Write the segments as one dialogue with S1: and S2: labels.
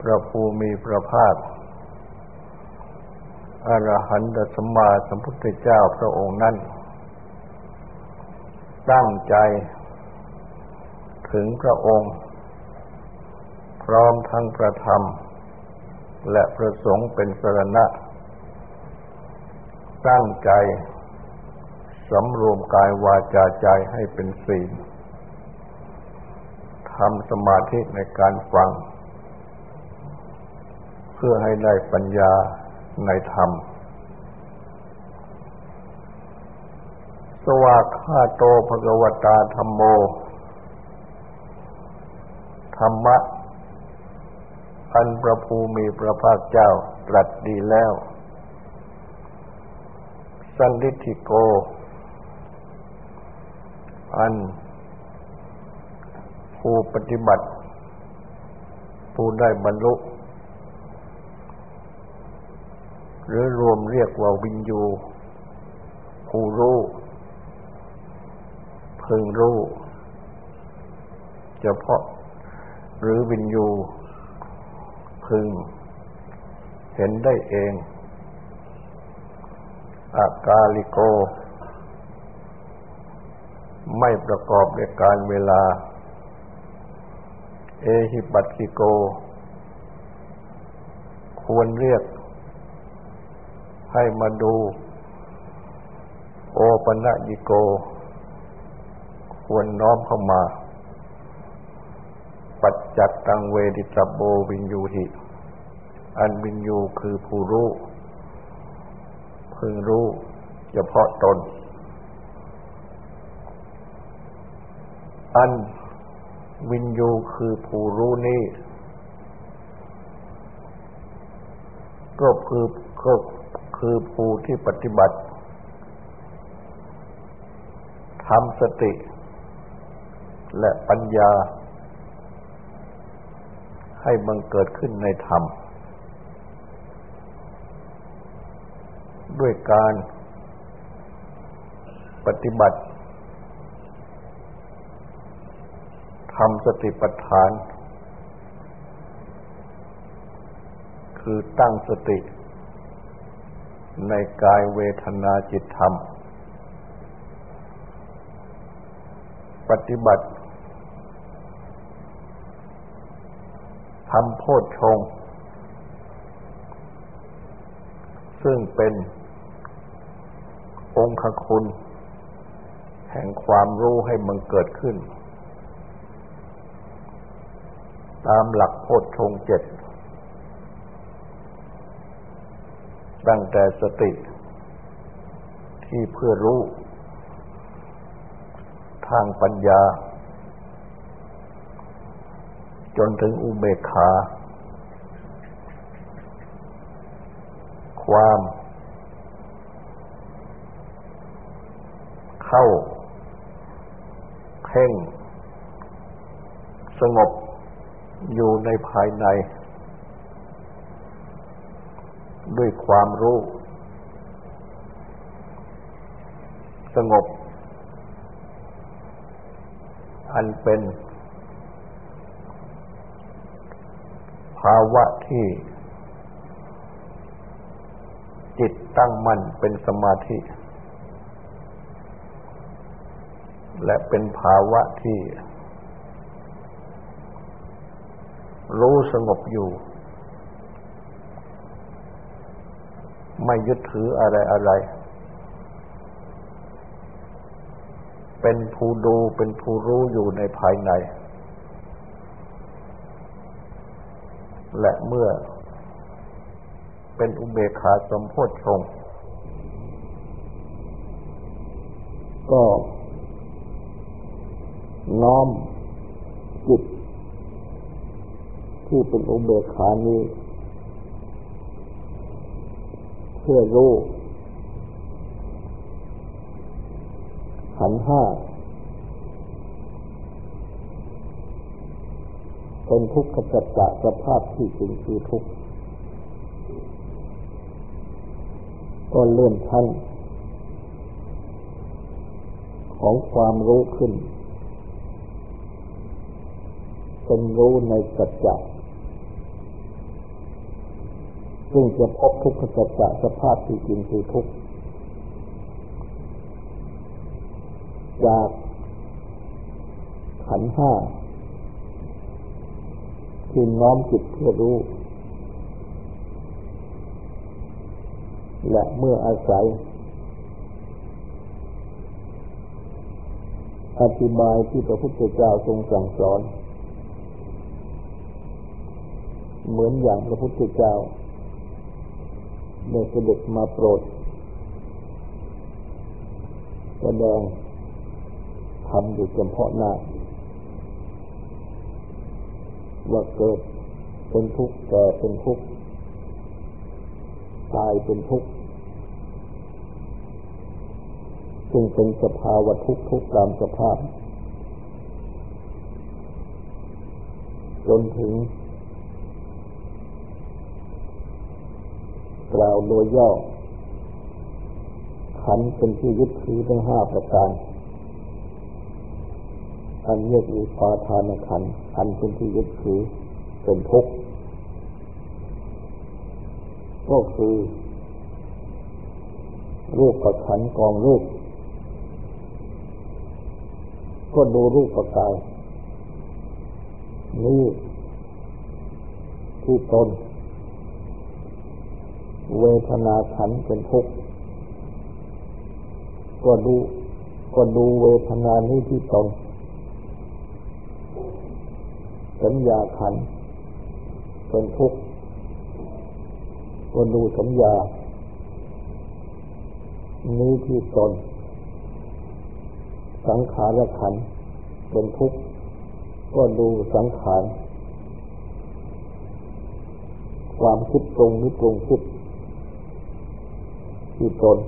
S1: พระภูมิพระภาคอรหันตสมมาสัมพุทธเจ้าพระองค์นั้น ตั้งใจถึงพระองค์ พร้อมทั้งประธรรม และประสงค์เป็นสรณะ ตั้งใจสำรวมกายวาจาใจให้เป็นศีลทำสมาธิในการฟัง พื่อให้ได้ปัญญาในธรรม สวากขาโตภกวตาธรรมโม ธรรมะ อันประภูมิพระภาคเจ้าตรัสดีแล้ว สันดิธิโก อัน ผู้ปฏิบัติ ผู้ได้บรรลุ หรือรวมเรียกว่าวิญญูผู้รู้พึงรู้เฉพาะ หรือวิญญูพึง เห็นได้เองอากาลิโก ไม่ประกอบด้วยการเวลา เอหิปัสสิโก ควรเรียก ให้มาดู โอปัญญิโก ควรน้อมเข้ามา ปัจจัตตังเวดิตโบวินยูหิ อันวินยูคือผู้รู้ พึงรู้เฉพาะตน อันวินยูคือผู้รู้นี้ก็คือก็ คือผู้ที่ปฏิบัติทำสติ และปัญญา ให้บังเกิดขึ้นในธรรม ด้วยการปฏิบัติทำสติปัฏฐาน คือตั้งสติ ในกายเวทนาจิตธรรม ปฏิบัติทำโพชฌงซึ่งเป็นองค์คุณ แห่งความรู้ให้มันเกิดขึ้น ตามหลักโพชฌงเจ็ด ตั้งแต่สติ ที่เพื่อรู้ ทางปัญญา จนถึงอุเบกขา ความ เข้าเพ่ง สงบอยู่ในภายใน ด้วยความรู้ สงบ อันเป็น ภาวะที่ จิตตั้งมั่นเป็นสมาธิ และเป็นภาวะที่ รู้สงบอยู่ ไม่ยึดถืออะไรอะไร เป็นผู้ดูเป็นผู้รู้อยู่ในภายใน และเมื่อเป็นอุเบกขาสมโพธชงก็น้อมจิตที่เป็นอุเบกขานี้
S2: เพื่อรู้ขันห้าเป็นทุกขจัตตะสภาพที่จริงคือทุกข์ก็เลื่อนชั้นของความรู้ขึ้นเป็นรู้ในสัจจะ ซึ่งจะพบทุกขสัจจะสภาพที่จริงคือทุกข์จากขันห้าที่น้อมจิตเพื่อรู้ และเมื่ออาศัย อธิบายที่พระพุทธเจ้าทรงสั่งสอน เหมือนอย่างพระพุทธเจ้า ได้เสด็จมาโปรด แสดงทำอยู่เฉพาะหน้า ว่าเกิดเป็นทุกข์แก่เป็นทุกข์ตายเป็นทุกข์ซึ่งเป็นสภาวะทุกข์ทุกตามสภาพ จนถึง กล่าวโดยย่อ ขันเป็นที่ยึดถือทั้งห้าประการอันเรียกอุปาทานขันขันเป็นที่ยึดถือเป็นทุกข์ก็คือ รูปประขันกองรูป ก็ดูรูปประกายนี่ที่ตน เวทนาขันเป็นทุกข์ก็ดูก็ดูเวทนานี้ที่ตนสัญญาขันเป็นทุกข์ก็ดูสัญญา นี้ที่ตน สังขารขันเป็นทุกข์ก็ดูสังขาร ความคิดตรงหรือตรงคิด ที่ตน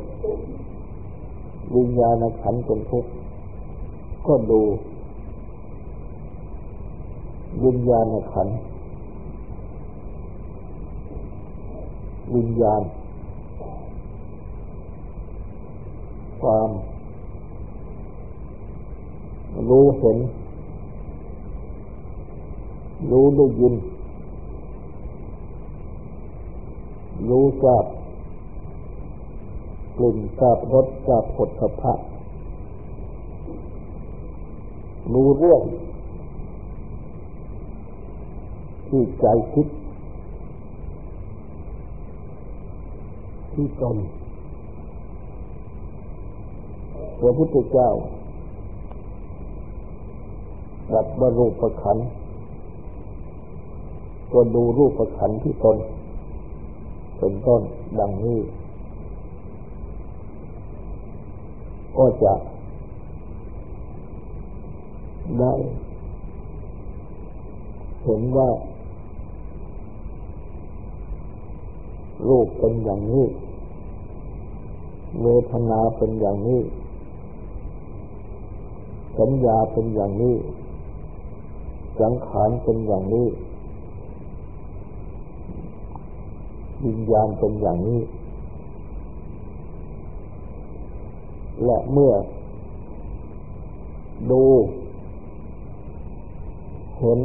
S2: วิญญาณขันเป็นทุกข์ก็ดู วิญญาณขันวิญญาณ ความ รู้เห็น รู้ได้ยิน รู้ทราบ ลิ่นทราบรสทราบผลสะพะรู้เรื่องที่ใจคิด ที่ตนพระพุทธเจ้าตรัสว่ารูปประขันก็ดูรูปประขันที่ตนเป็นต้นดังนี้ ก็จะได้เห็นว่ารูปเป็นอย่างนี้ เวทนาเป็นอย่างนี้ สัญญาเป็นอย่างนี้ สังขารเป็นอย่างนี้วิญญาณเป็นอย่างนี้ และเมื่อ ดู เห็น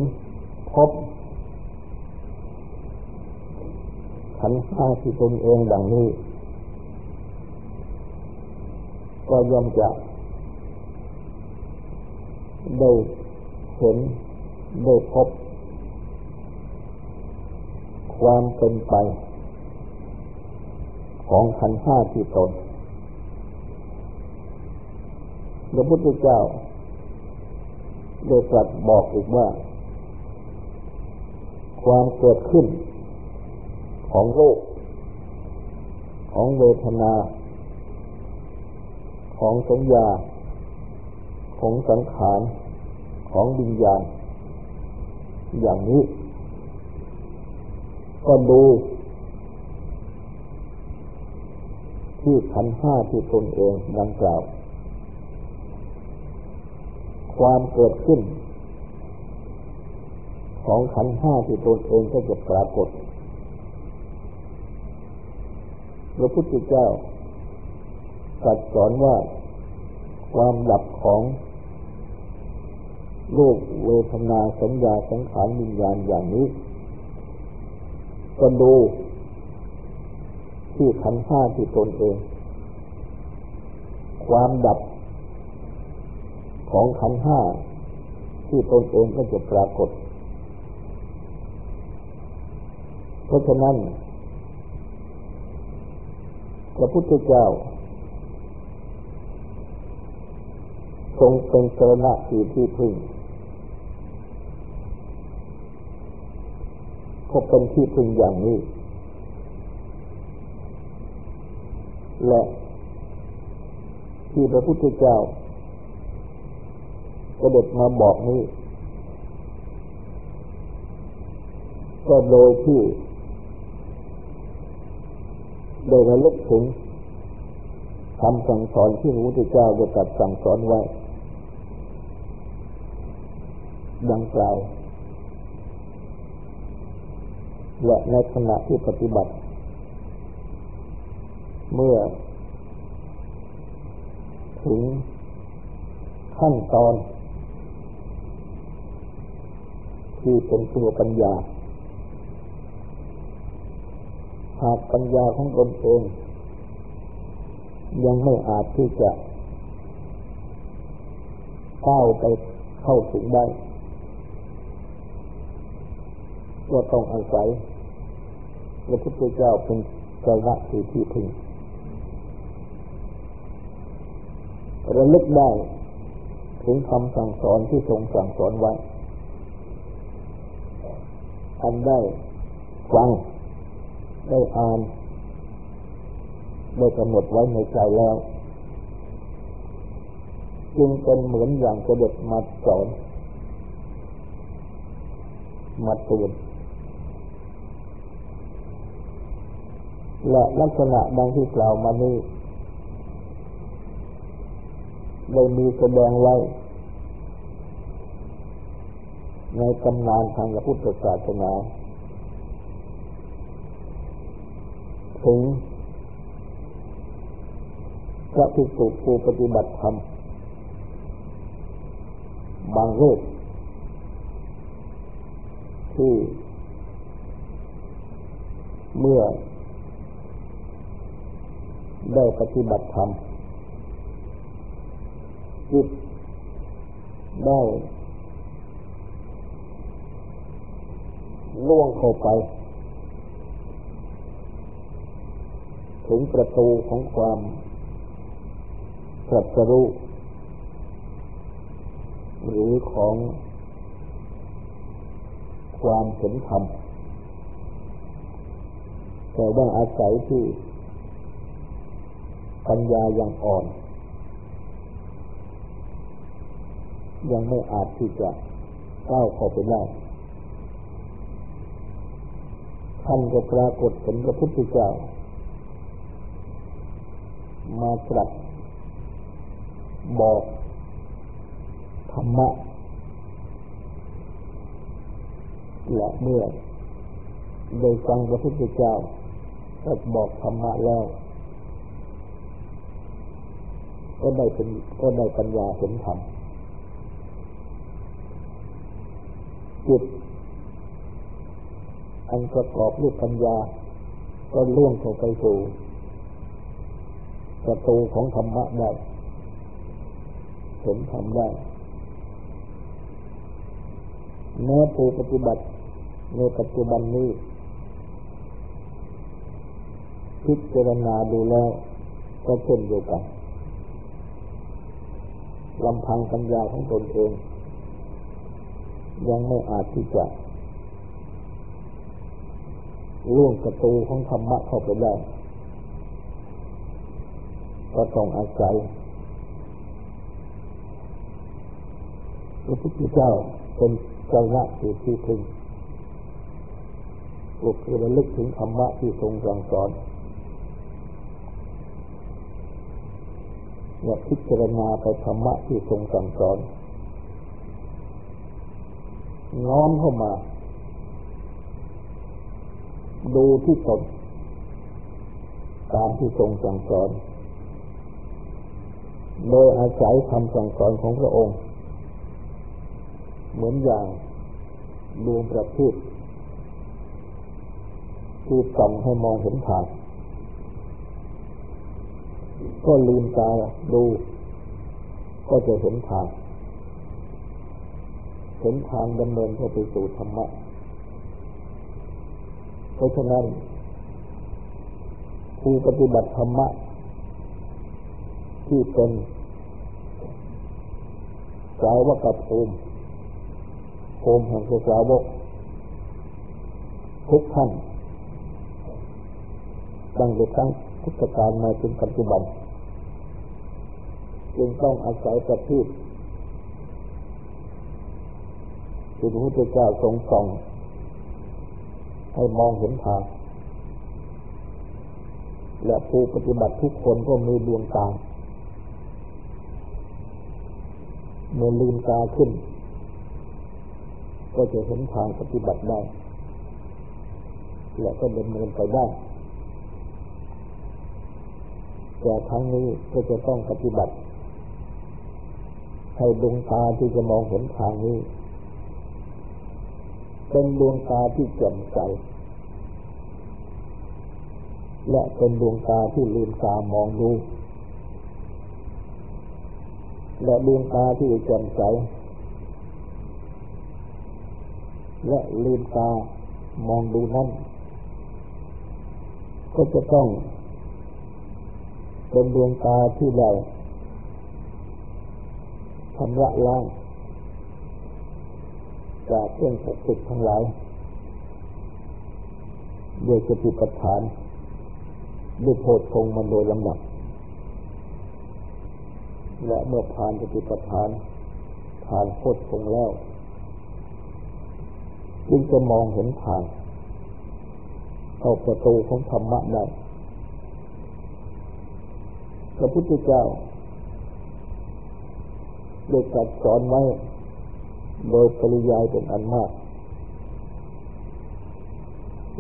S2: พบขันห้าที่ตนเองดังนี้ ก็ย่อมจะได้เห็นได้พบ ความเป็นไป ของขันห้าที่ตน พระพุทธเจ้าได้ตรัสบอกอีกว่า ความเกิดขึ้นของโรค ของเวทนา ของสัญญา ของสังขาร ของวิญญาณ อย่างนี้ ก็ดูที่ขันห้าที่ตนเองดังกล่าว ความเกิดขึ้น ของขันห้าที่ตนเองก็จะปรากฏพระพุทธเจ้าตรัสสอนว่าความดับของรูปเวทนาสัญญาสังขารวิญญาณอย่างนี้ก็ดูที่ขันห้าที่ตนเอง ความดับ ของขันห้าที่ตนเองก็จะปรากฏ เพราะฉะนั้น พระพุทธเจ้า ทรงเป็นเสนาที่ที่พึ่งก็เป็นที่พึ่งอย่างนี้ และที่พระพุทธเจ้า ก็เด็ดมาบอกนี้ ก็โดยที่โดยระลึกถึงคำสั่งสอนที่พระพุทธเจ้าได้ตรัสสั่งสอนไว้ ดังกล่าวและในขณะที่ปฏิบัติ เมื่อ ถึงขั้นตอน ที่เป็นตัวปัญญา หากปัญญาของตนเอง ยังไม่อาจที่จะก้าวไปเข้าถึงได้ ก็ต้องอาศัยพระพุทธเจ้าเป็นสาระที่ที่พึ่งระลึกได้ถึงคำสั่งสอนที่ทรงสั่งสอนไว้ อันได้ฟังได้อ่านได้กำหนดไว้ในใจแล้ว จึงเป็นเหมือนอย่างเสด็จมาสอนมาตือนและลักษณะดังที่กล่าวมานี้ได้มีแสดงไว้ ในตำนานทางพระพุทธศาสนา ถึงพระภิกษุผู้ปฏิบัติธรรม บางรูปที่เมื่อ ได้ปฏิบัติธรรมจิตได้ ล่วงเข้าไปถึงประตูของความตรัสรู้หรือของความเห็นธรรมแต่ว่าอาศัยที่ปัญญายังอ่อน ยังไม่อาจที่จะก้าวเข้าไปได้ ท่านก็ปรากฏเป็นพระพุทธเจ้า มาตรัสบอกธรรมะและเมื่อโดยฟังพระพุทธเจ้าตรัสบอกธรรมะแล้ว ก็ได้เป็นก็ได้ปัญญาเห็นธรรมจิต อันประกอบด้วยปัญญา ก็ล่วงเข้าไปสู่ประตูของธรรมะได้เห็นธรรมได้แม้ผู้ปฏิบัติในปัจจุบันนี้พิจารณาดูแล้วก็เช่นเดียวกันลำพังปัญญาของตนเอง ยังไม่อาจที่จะ ล่วงประตูของธรรมะเข้าไปได้ก็ต้องอาศัยพระพุทธเจ้าเป็นเจ้าหน้าที่ที่พึงก็คือระลึกถึงธรรมะที่ทรงสั่งสอนอย่าพิจารณาไปธรรมะที่ทรงสั่งสอน น้อมเข้ามา ดูที่ตนตามที่ทรงสั่งสอน โดยอาศัยคำสั่งสอนของพระองค์ เหมือนอย่างดวงประทีปที่ส่องให้มองเห็นทางก็ลืมตาดู ก็จะเห็นทางเห็นทางดำเนินเข้าไปสู่ธรรมะ เพราะฉะนั้นผู้ปฏิบัติธรรมะ ที่เป็นสาวกับภูมิภูมิแห่งสาวก ทุกท่านตั้งแต่ตั้งพุทธกาลมาจนปัจจุบันจึงต้องอาศัยประทีปที่พระพุทธเจ้าทรงส่อง ให้มองเห็นทาง และผู้ปฏิบัติทุกคนก็มีดวงตาเมื่อลืมตาขึ้น ก็จะเห็นทางปฏิบัติได้ และก็ดำเนินไปได้แต่ครั้งนี้ก็จะต้องปฏิบัติ ให้ดวงตาที่จะมองเห็นทางนี้ เป็นดวงตาที่แจ่มใส และเป็นดวงตาที่ลืมตามองดู และดวงตาที่แจ่มใส และลืมตามองดูนั้นก็จะต้องเป็นดวงตาที่เราชำระล้าง จากเครื่องศักดิ์สิทธิ์ทั้งหลายด้วยสติปัฏฐานด้วยโพชงมันโดยลำดับ และเมื่อผ่านสติปัฏฐาน ผ่านโพชงแล้วจึงจะมองเห็นทางเข้าประตูของธรรมะได้พระพุทธเจ้าได้ตรัสสอนไว้ โดยปริยายเป็นอันมาก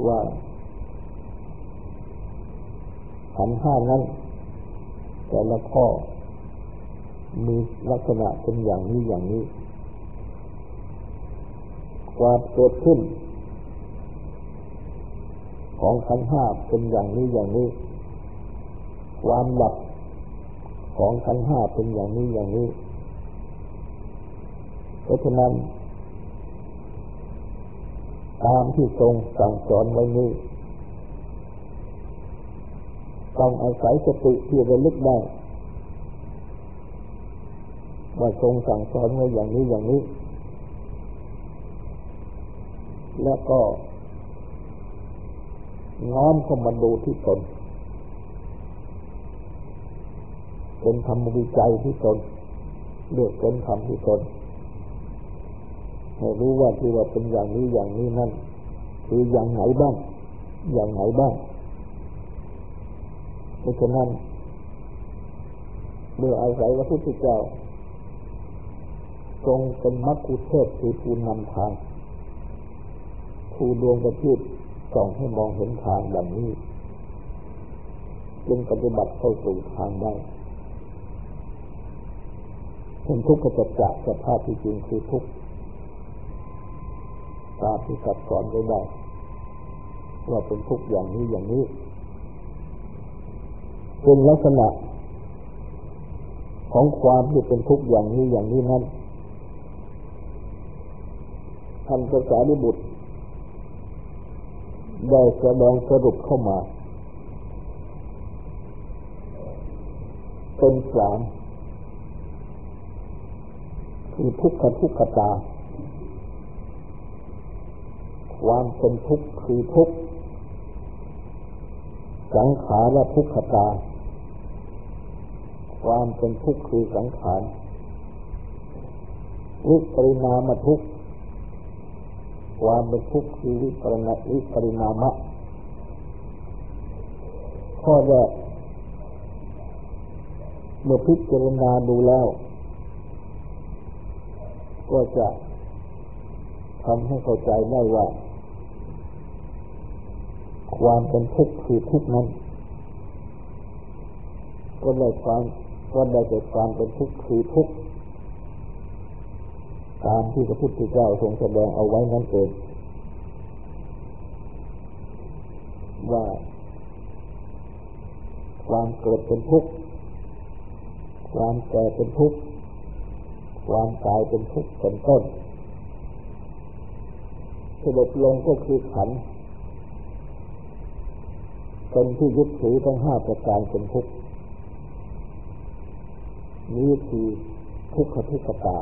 S2: ว่าขันห้านั้น แต่ละข้อ มีลักษณะเป็นอย่างนี้อย่างนี้ความเกิดขึ้น ของขันห้าเป็นอย่างนี้อย่างนี้ ความหลับของขันห้าเป็นอย่างนี้อย่างนี้ เพราะฉะนั้น ตามที่ทรงสั่งสอนไว้นี้ต้องอาศัยสติที่ระลึกได้ว่าทรงสั่งสอนไว้อย่างนี้อย่างนี้ แล้วก็น้อมเข้ามาดูที่ตนเป็นธรรมวิจัยที่ตนเลือกเป็นธรรมที่ตน ให้รู้ว่าที่ว่าเป็นอย่างนี้อย่างนี้นั่นคืออย่างไหนบ้าง อย่างไหนบ้างเพราะฉะนั้นเมื่ออาศัยว่าพุทธเจ้าทรงเป็นมัคคุเทศคือผู้นำทางผู้ดวงประทีปส่องให้มองเห็นทางแบบนี้จึงปฏิบัติเข้าสู่ทางได้เป็นทุกข์ก็จะจากสภาพที่จริงคือทุกข์ ตาที่สัดสอนไว้ได้ว่าเป็นทุกอย่างนี้อย่างนี้เป็นลักษณะของความที่เป็นทุกอย่างนี้อย่างนี้นั้นท่านพระสารีบุตร ได้แสดงสรุปเข้ามา เป็นสามคือทุกขทุกขตา ความเป็นทุกข์คือทุกข์สังขารและทุกขตา ความเป็นทุกข์คือสังขารวิปริณามทุกข์ความเป็นทุกข์คือวิปริณวิปริณามะข้อแรกเมื่อพิจารณาดูแล้ว ก็จะทำให้เข้าใจได้ว่า ความเป็นทุกข์คือทุกข์นั้นก็ได้ความก็ได้เกิดความเป็นทุกข์คือทุกข์ตามที่พระพุทธเจ้าทรงแสดงเอาไว้นั่นเองว่า ความเกิดเป็นทุกข์ความแก่เป็นทุกข์ความตายเป็นทุกข์เป็นต้นสรุปลงก็คือขันเป็นที่ยึดถือทั้งห้าประการเป็นทุกข์นี่คือทุกขทุกขตา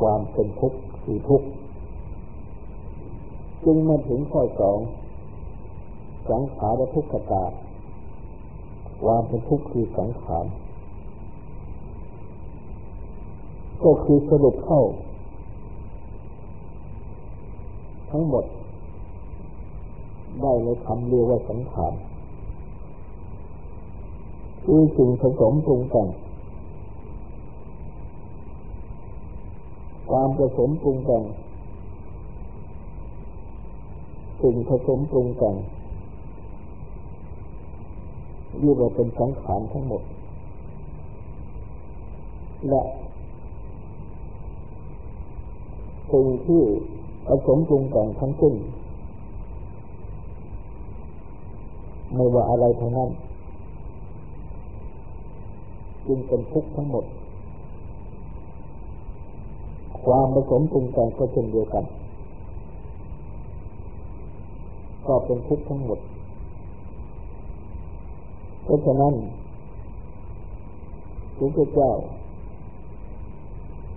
S2: ความเป็นทุกข์คือทุกข์จึงมาถึงข้อสองสังขารทุกขตาความเป็นทุกข์คือสังขารก็คือสรุปเข้า ทั้งหมด ได้ในคำเรียกว่าสังขารคือสิ่งผสมปรุงแต่งความผสมปรุงแต่งสิ่งผสมปรุงแต่งเรียกว่าเป็นสังขารทั้งหมด และสิ่งที่ผสมปรุงแต่งทั้งสิ้น ไม่ว่าอะไรทั้งนั้นจึงเป็นทุกข์ทั้งหมด ความผสมปรุงแต่งก็เช่นเดียวกัน ก็เป็นทุกข์ทั้งหมด เพราะฉะนั้นพระเจ้า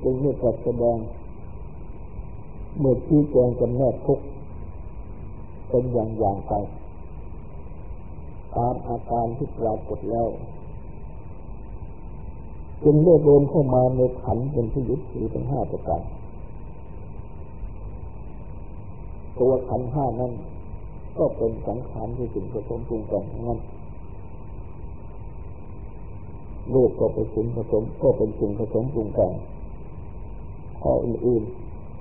S2: จึงได้ตรัสแสดงเมื่อชี้แจงจำแนกทุกข์เป็นอย่างอย่างไป ตามอาการที่ปรากฏแล้วจึงเรียกรวมเข้ามาในขันเป็นที่ยึดถือทั้งห้าประการตัวขันห้านั้นก็เป็นสังขารที่สิ่งผสมปรุงแต่งทั้งนั้นรูปก็เป็นสิ่งผสมก็เป็นสิ่งผสมปรุงแต่งข้ออื่น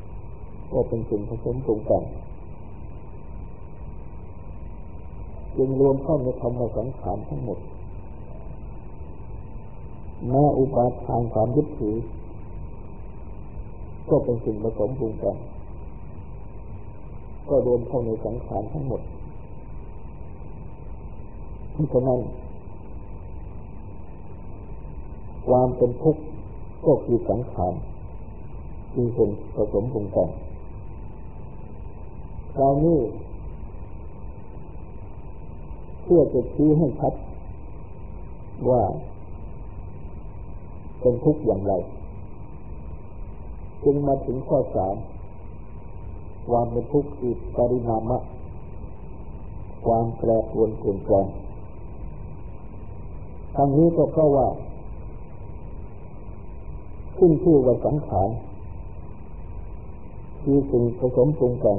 S2: ๆก็เป็นสิ่งผสมปรุงแต่ง จึงรวมเข้าในคำว่าสังขารทั้งหมดแม้อุปาทานความยึดถือ ก็เป็นสิ่งผสมปรุงแต่งก็รวมเข้าในสังขารทั้งหมดเพราะฉะนั้นความเป็นทุกข์ก็คือสังขารคือเป็นผสมปรุงแต่งคราวนี้ เพื่อจะชี้ให้ชัดว่าเป็นทุกข์อย่างไร จึงมาถึงข้อสามความเป็นทุกข์คือปรินามะ ความแปรปรวนเปลี่ยนแปลงทางนี้ก็เพราะว่าขึ้นชื่อว่าสังขารคือสิ่งผสมปรุงแต่ง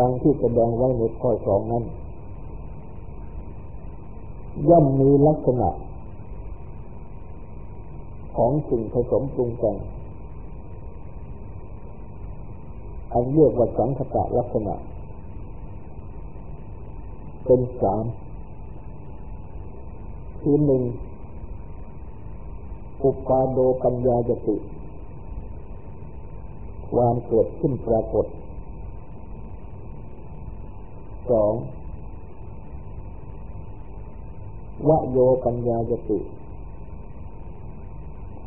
S2: ดังที่แสดงไว้ในข้อสองนั้น ย่อมมีลักษณะ ของสิ่งผสมปรุงแต่งอันเรียกว่าสังคตะลักษณะ เป็นสามคือหนึ่งอุปาโดปัญญาจติ ความเกิดขึ้นปรากฏ สองวโยปัญญาจติ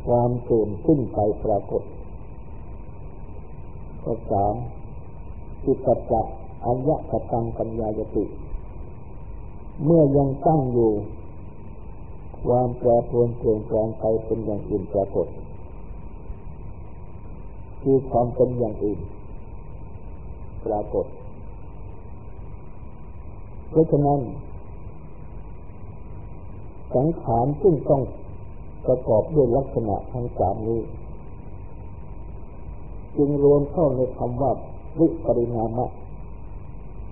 S2: ความสื่อมขึ้นไปปรากฏข้อสามจิตจักอัญญะกตังปัญญาจติ เมื่อยังตั้งอยู่ ความแปรปรวนเปลี่ยนแปลงไปเป็นอย่างอื่นปรากฏ คือความเป็นอย่างอื่นปรากฏ เพราะฉะนั้นสังขารซึ่งต้องประกอบด้วยลักษณะทั้งสามนี้ จึงรวมเข้าในคำว่าวิปริณามะ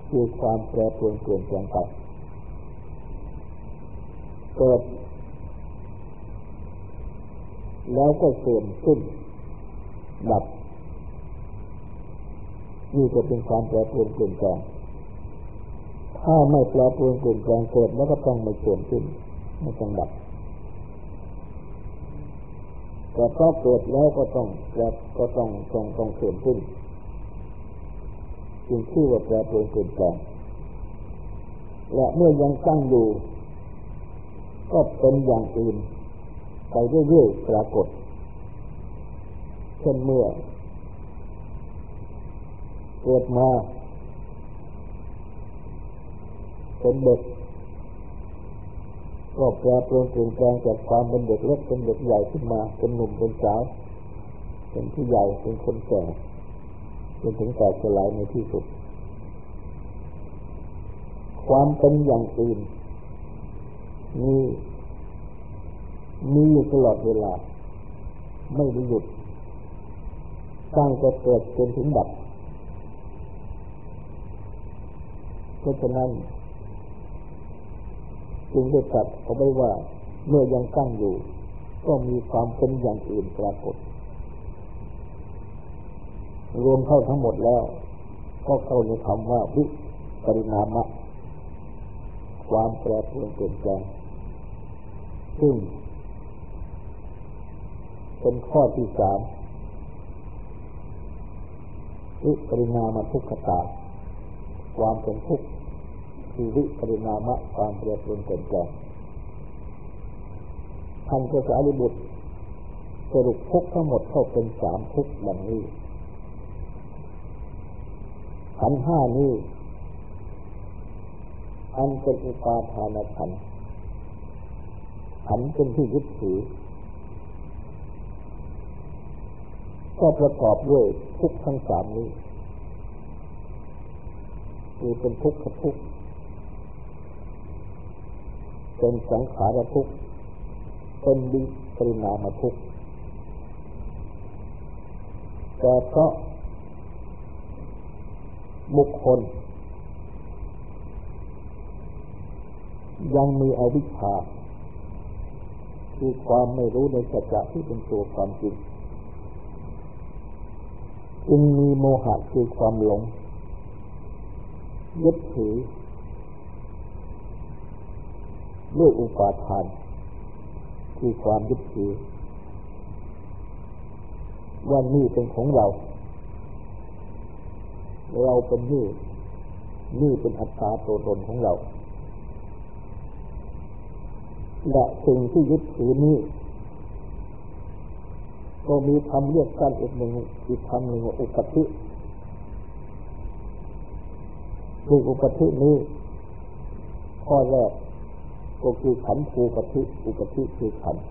S2: คือความแปรปรวนเปลี่ยนแปลงไปเกิดแล้วก็เสื่อมขึ้นดับนี่จะเป็นความแปรปรวนเปลี่ยนแปลง ถ้าไม่แปรปรวนเปลี่ยนแปลงเกิดแล้วก็ต้องไม่เสื่อมขึ้นไม่ต้องดับแต่พอเกิดแล้วก็ต้องแปรก็ต้องต้องต้องเสื่อมขึ้นจึงชื่อว่าแปรปรวนเปลี่ยนแปลงและเมื่อยังตั้งอยู่ ก็เป็นอย่างอื่นไปเรื่อยๆปรากฏ เช่นเมื่อเกิดมา เป็นเด็กก็แปรปรวนเปลี่ยนแปลงจากความเป็นเด็กเล็กเป็นเด็กใหญ่ขึ้นมา เป็นหนุ่มเป็นสาว เป็นผู้ใหญ่เป็นคนแก่จนถึงแตกสลายในที่สุด ความเป็นอย่างอื่นมีมีอยู่ตลอดเวลา ไม่ได้หยุดตั้งแต่เกิดจนถึงดับเพราะฉะนั้น จึงได้ตรัสเอาไว้ว่าเมื่อยังตั้งอยู่ ก็มีความเป็นอย่างอื่นปรากฏ รวมเข้าทั้งหมดแล้ว ก็เข้าในคำว่าวิปริณามะ ความแปรปรวนเปลี่ยนแปลงซึ่งเป็นข้อที่สามวิปริณามทุกขตาความเป็นทุกข์ คือวิปริณามะความแปรปรวนเปลี่ยนแปลงท่านพระสารีบุตรสรุปทุกทั้งหมดเข้าเป็นสามทุกดังนี้ขันห้านี้อันเป็นอุปาทานขันขันเป็นที่ยึดถือก็ประกอบด้วยทุกทั้งสามนี้คือเป็นทุกข์กับทุกข์ เป็นสังขารทุกข์เป็นวิปริณามทุกข์แต่เพราะบุคคล ยังมีอวิชชาคือความไม่รู้ในสัจจะที่เป็นตัวความจริงจึงมีโมหะคือความหลงยึดถือ ด้วยอุปาทาน คือความยึดถือว่านี่เป็นของเรา เราเป็นนี่นี่เป็นอัตตาตัวตนของเรา และสิ่งที่ยึดถือนี้ก็มีคำเรียกกันอีกหนึ่งอีกคำหนึ่งว่าอุปธิคืออุปธินี้ข้อแรก ก็คือขันภูปฏิอุปธิคือขันธ์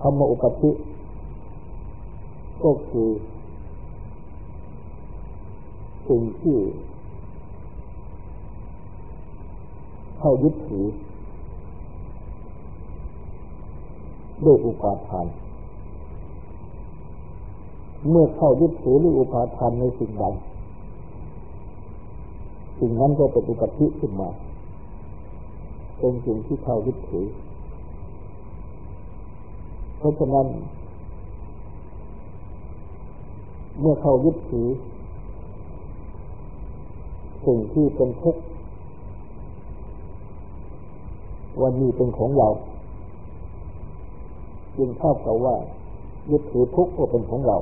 S2: คำว่าอุปธิก็คือสิ่งที่เข้ายึดถือด้วยอุปาทาน เมื่อเข้ายึดถือหรืออุปาทานในสิ่งใดสิ่งนั้นก็เป็นอุปธิขึ้นมา เป็นสิ่งที่เขายึดถือเพราะฉะนั้น เมื่อเขายึดถือสิ่งที่เป็นทุกข์วันนี้เป็นของเราจึงเท่ากับว่ายึดถือทุกข์ก็เป็นของเรา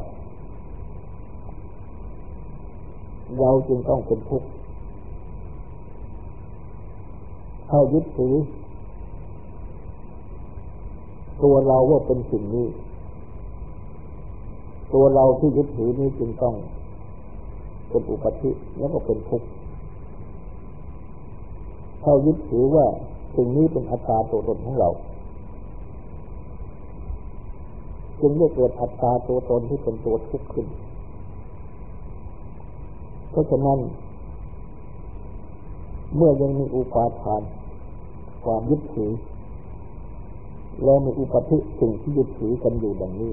S2: เราจึงต้องเป็นทุกข์ เข้ายึดถือตัวเราว่าเป็นสิ่งนี้ ตัวเราที่ยึดถือนี้จึงต้องเป็นอุปธิแล้วก็เป็นทุกข์เข้ายึดถือว่าสิ่งนี้เป็นอัตตาตัวตนของเรา จึงได้เกิดอัตตาตัวตนที่เป็นตัวทุกข์ขึ้น เพราะฉะนั้น เมื่อยังมีอุปาทานความยึดถือ แล้วมีอุปธิสิ่งที่ยึดถือกันอยู่ดังนี้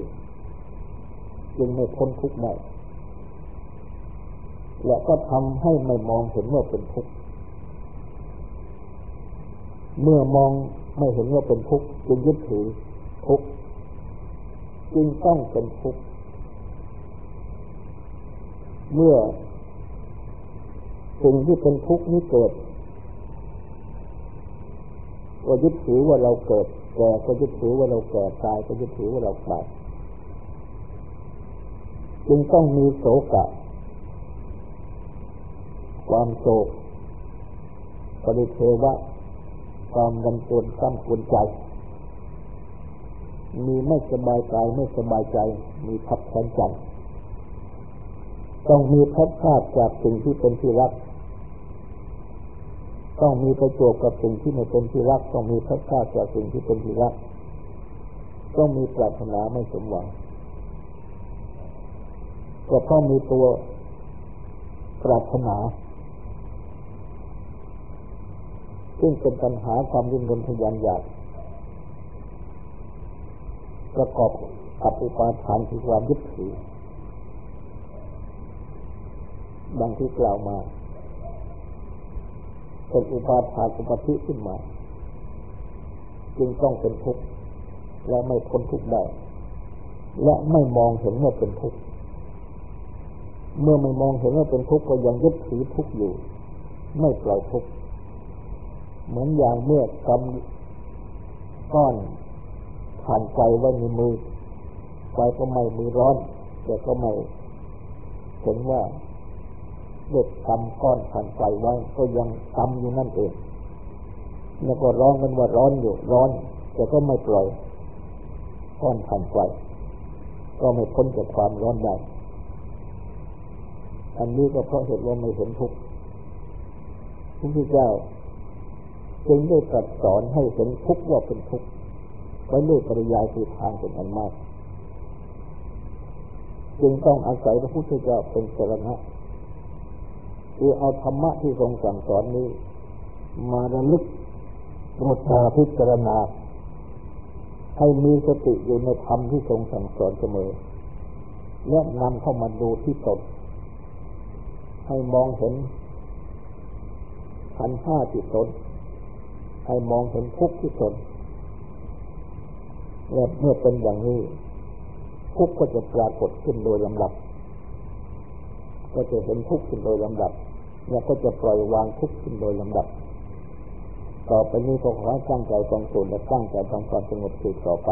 S2: จึงไม่พ้นทุกข์ได้และก็ทำให้ไม่มองเห็นว่าเป็นทุกข์ เมื่อมองไม่เห็นว่าเป็นทุกข์จึงยึดถือทุกข์จึงต้องเป็นทุกข์ เมื่อสิ่งที่เป็นทุกข์นี้เกิด ก็ยึดถือว่าเราเกิด แก่ก็ยึดถือว่าเราแก่ตายก็ยึดถือว่าเราตายจึงต้องมีโศกะ ความโศกปริเทวะ ความดันตนซ้ำควรใจ มีไม่สบายกายไม่สบายใจ มีทับแขนใจ ต้องมีพัดพลาดจากสิ่งที่เป็นที่รัก ต้องมีประจวบกับสิ่งที่ไม่เป็นที่รัก ต้องมีพัดพลาดจากสิ่งที่เป็นที่รัก ต้องมีปรารถนาไม่สมหวังก็ต้องมีตัวปรารถนาซึ่งเป็นปัญหาความยิ่งรนทยานอยากประกอบกับอุปาทานคือความยึดถือดังที่กล่าวมา เป็นอุปาทานอุปธิขึ้นมา จึงต้องเป็นทุกข์และไม่พ้นทุกข์ได้และไม่มองเห็นว่าเป็นทุกข์เมื่อไม่มองเห็นว่าเป็นทุกข์ก็ยังยึดถือทุกข์อยู่ ไม่ปล่อยทุกข์เหมือนอย่างเมื่อกำก้อนผ่านไฟไว้ในมือไฟก็ไม่มือร้อนแต่ก็ไม่เห็นว่า เด็กกำก้อนผ่านไฟไว้ก็ยังกำอยู่นั่นเองแล้วก็ร้องกันว่าร้อนอยู่ร้อน แต่ก็ไม่ปล่อยก้อนผ่านไฟก็ไม่พ้นจากความร้อนได้อันนี้ก็เพราะเหตุว่าไม่เห็นทุกข์พระพุทธเจ้าจึงได้ตรัสสอนให้เห็นทุกข์ว่าเป็นทุกข์ไว้ด้วยปริยายคือทางเป็นอันมาก จึงต้องอาศัยพระพุทธเจ้าเป็นสรณะ คือเอาธรรมะที่ทรงสั่งสอนนี้ มาระลึกตรวจตาพิจารณาให้มีสติอยู่ในธรรมที่ทรงสั่งสอนเสมอ และนำเข้ามาดูที่ตนให้มองเห็นขันห้าที่ตนให้มองเห็นทุกข์ที่ตนและเมื่อเป็นอย่างนี้ทุกข์ก็จะปรากฏขึ้นโดยลำดับ ก็จะเห็นทุกข์ขึ้นโดยลำดับ แล้วก็จะปล่อยวางทุกข์ขึ้นโดยลำดับ ต่อไปนี้ก็ขอให้ตั้งใจฟังสูตนและตั้งใจทำความสงบสืบต่อไป